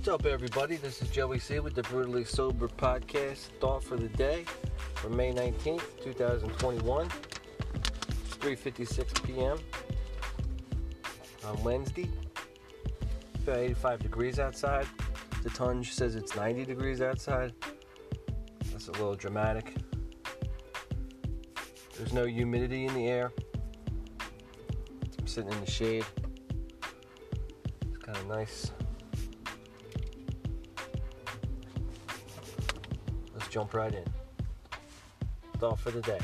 What's up, everybody? This is Joey C with the Brutally Sober Podcast. Thought for the day for May 19th, 2021. It's 3.56 p.m. on Wednesday. About 85 degrees outside. The Tunge says it's 90 degrees outside. That's a little dramatic. There's no humidity in the air. I'm sitting in the shade. It's kind of nice. Jump right in. Thought for the day.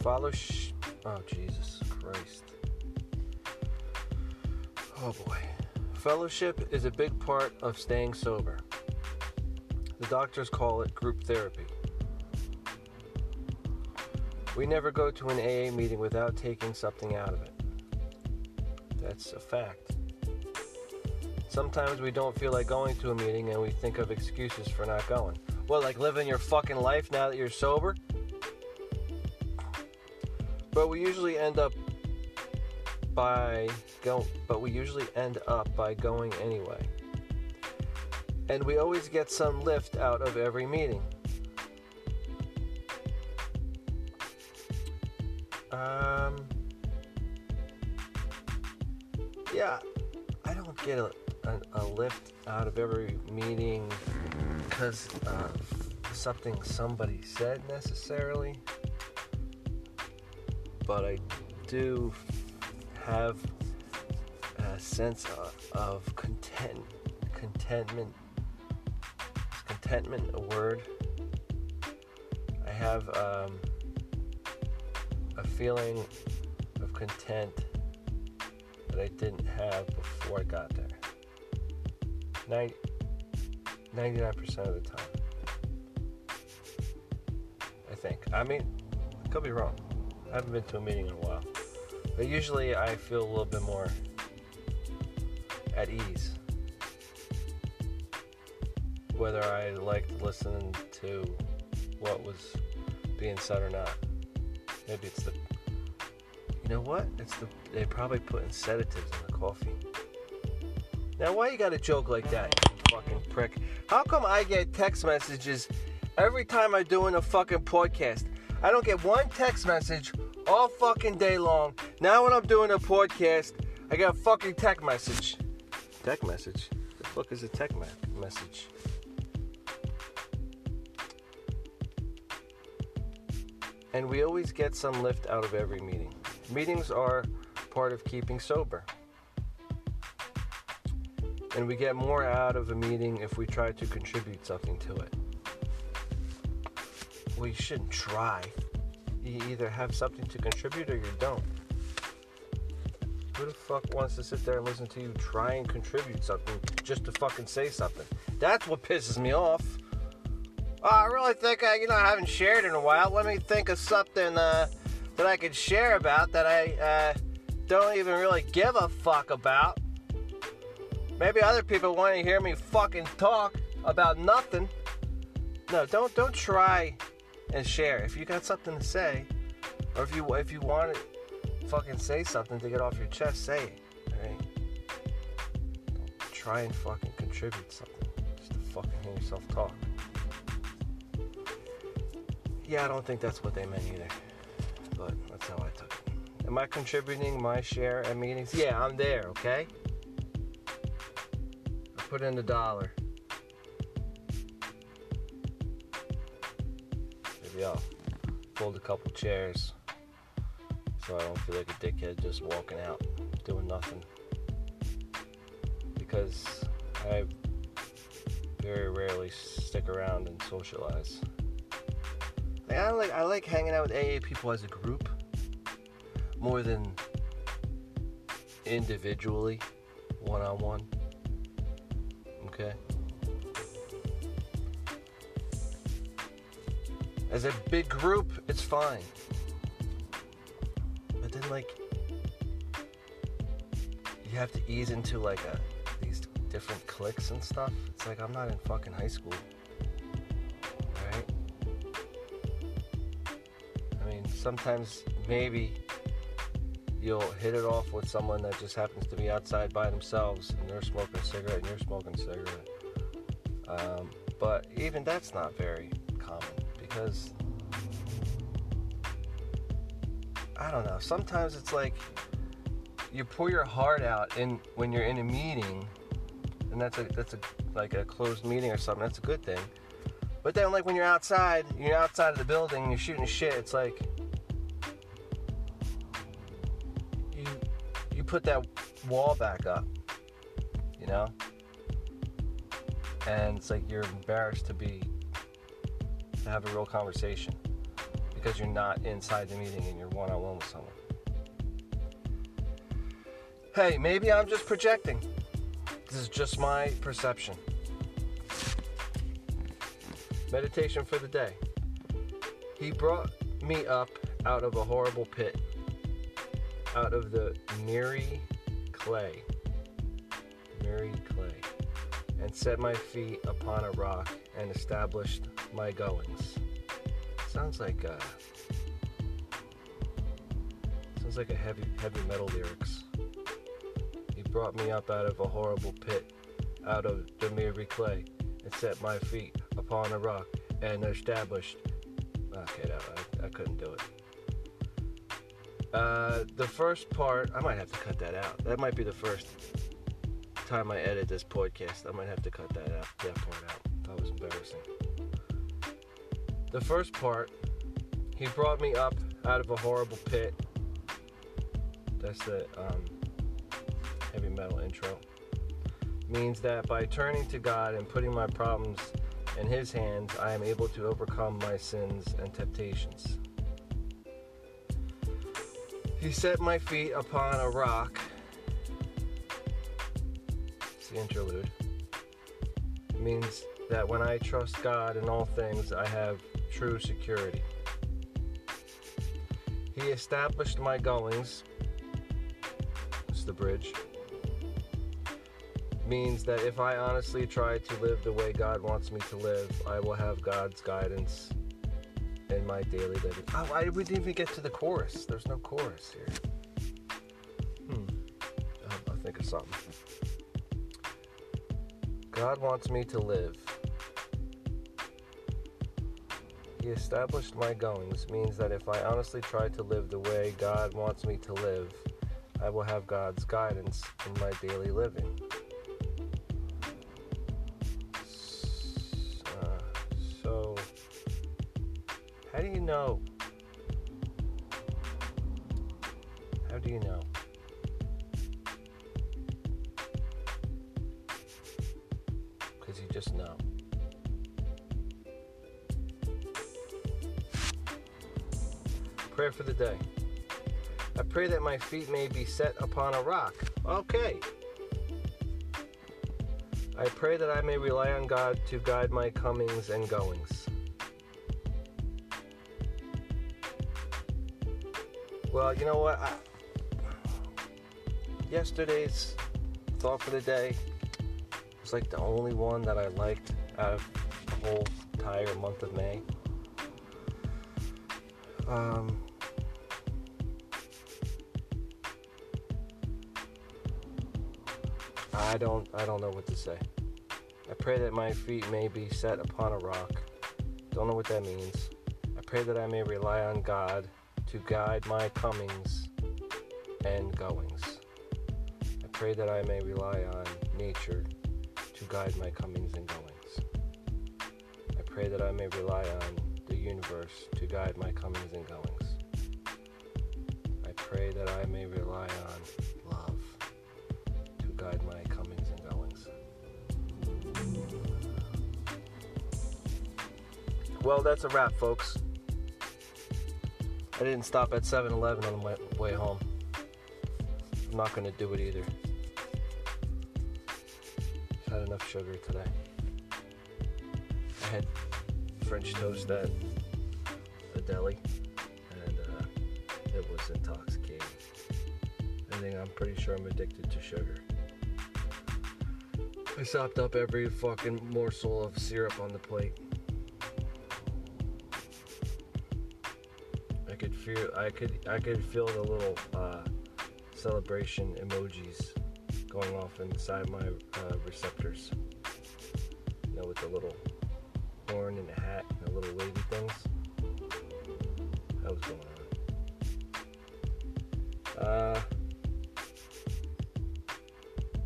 Follow. Sh- oh Jesus Christ. Oh boy. Fellowship is a big part of staying sober. The doctors call it group therapy. We never go to an AA meeting without taking something out of it. That's a fact. Sometimes we don't feel like going to a meeting and we think of excuses for not going. Well, like living your fucking life now that you're sober? But we usually end up by go but we usually end up by going anyway. And we always get some lift out of every meeting. Um Yeah, I don't get a, a, a lift out of every meeting because of something somebody said necessarily. But I do have a sense of, of content, contentment. Is contentment a word? I have um, a feeling of content that I didn't have before I got there. 90, 99% of the time. I think. I mean, I could be wrong. I haven't been to a meeting in a while. But usually I feel a little bit more at ease. Whether I liked listening to what was being said or not. Maybe it's the. You know what? It's the. They probably putting sedatives in the coffee. Now, why you got a joke like that, you fucking prick? How come I get text messages every time I'm doing a fucking podcast? I don't get one text message all fucking day long. Now when I'm doing a podcast, I got a fucking text message. Text message? The fuck is a text me- message? And we always get some lift out of every meeting. Meetings are part of keeping sober. And we get more out of a meeting if we try to contribute something to it. Well, you shouldn't try. You either have something to contribute or you don't. Who the fuck wants to sit there and listen to you try and contribute something just to fucking say something? That's what pisses me off. Oh, I really think I, you know, I haven't shared in a while. Let me think of something uh, that I could share about that I uh, don't even really give a fuck about. Maybe other people want to hear me fucking talk about nothing. No, don't don't try and share. If you got something to say, or if you if you want to fucking say something to get off your chest, say it. Alright? Try and fucking contribute something. Just to fucking hear yourself talk. Yeah, I don't think that's what they meant either. But that's how I took it. Am I contributing my share at meetings? Yeah, I'm there, okay? Put in a dollar. Maybe I'll fold a couple chairs so I don't feel like a dickhead just walking out doing nothing. Because I very rarely stick around and socialize. Like, I like I like hanging out with AA people as a group more than individually, one on one. Okay. As a big group, it's fine. But then, like, you have to ease into like a these different cliques and stuff. It's like I'm not in fucking high school, right? I mean, sometimes maybe you'll hit it off with someone that just happens to be outside by themselves and they're smoking a cigarette and you're smoking a cigarette. Um, but even that's not very common because I don't know. Sometimes it's like you pour your heart out in when you're in a meeting, and that's a that's a like a closed meeting or something. That's a good thing. But then, like when you're outside, you're outside of the building, you're shooting shit. It's like put that wall back up, you know, and it's like you're embarrassed to be to have a real conversation because you're not inside the meeting and you're one on one with someone. Hey, maybe I'm just projecting. This is just my perception. Meditation for the day. He brought me up out of a horrible pit, out of the miry clay, miry clay, and set my feet upon a rock and established my goings. Sounds like uh, sounds like a heavy heavy metal lyrics. He brought me up out of a horrible pit, out of the miry clay, and set my feet upon a rock and established. Okay, I, I couldn't do it. Uh, the first part, I might have to cut that out. That might be the first time I edit this podcast. I might have to cut that out, that part out. That was embarrassing. The first part, he brought me up out of a horrible pit. That's the um, heavy metal intro. Means that by turning to God and putting my problems in His hands, I am able to overcome my sins and temptations. He set my feet upon a rock. It's the interlude. It means that when I trust God in all things, I have true security. He established my goings. It's the bridge. Means that if I honestly try to live the way God wants me to live, I will have God's guidance in my daily living. Oh, I didn't even get to the chorus. There's no chorus here. Hmm. I'll, I'll think of something. God wants me to live. He established my goings means that if I honestly try to live the way God wants me to live, I will have God's guidance in my daily living. How do you know? Because you just know. Prayer for the day. I pray that my feet may be set upon a rock. Okay. I pray that I may rely on God to guide my comings and goings. Well, you know what? I, yesterday's thought for the day was like the only one that I liked out of the whole entire month of May. Um, I don't I don't know what to say. I pray that my feet may be set upon a rock. Don't know what that means. I pray that I may rely on God to guide my comings and goings. I pray that I may rely on nature to guide my comings and goings. I pray that I may rely on the universe to guide my comings and goings. I pray that I may rely on love to guide my comings and goings. Well, that's a wrap, folks. I didn't stop at 7 Eleven on my way home. I'm not going to do it either. Enough sugar today. I had French toast at a deli, and uh, it was intoxicating. I think I'm pretty sure I'm addicted to sugar. I sopped up every fucking morsel of syrup on the plate. I could feel, I could, I could feel the little uh, celebration emojis going off inside my uh, receptors. You know, with the little horn and a hat and the little wavy things. That was going on. Uh,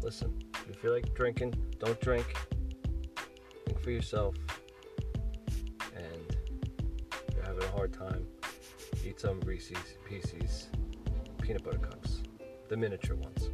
listen, if you feel like drinking, don't drink. Think for yourself. And if you're having a hard time, eat some Reese's Pieces peanut butter cups, the miniature ones.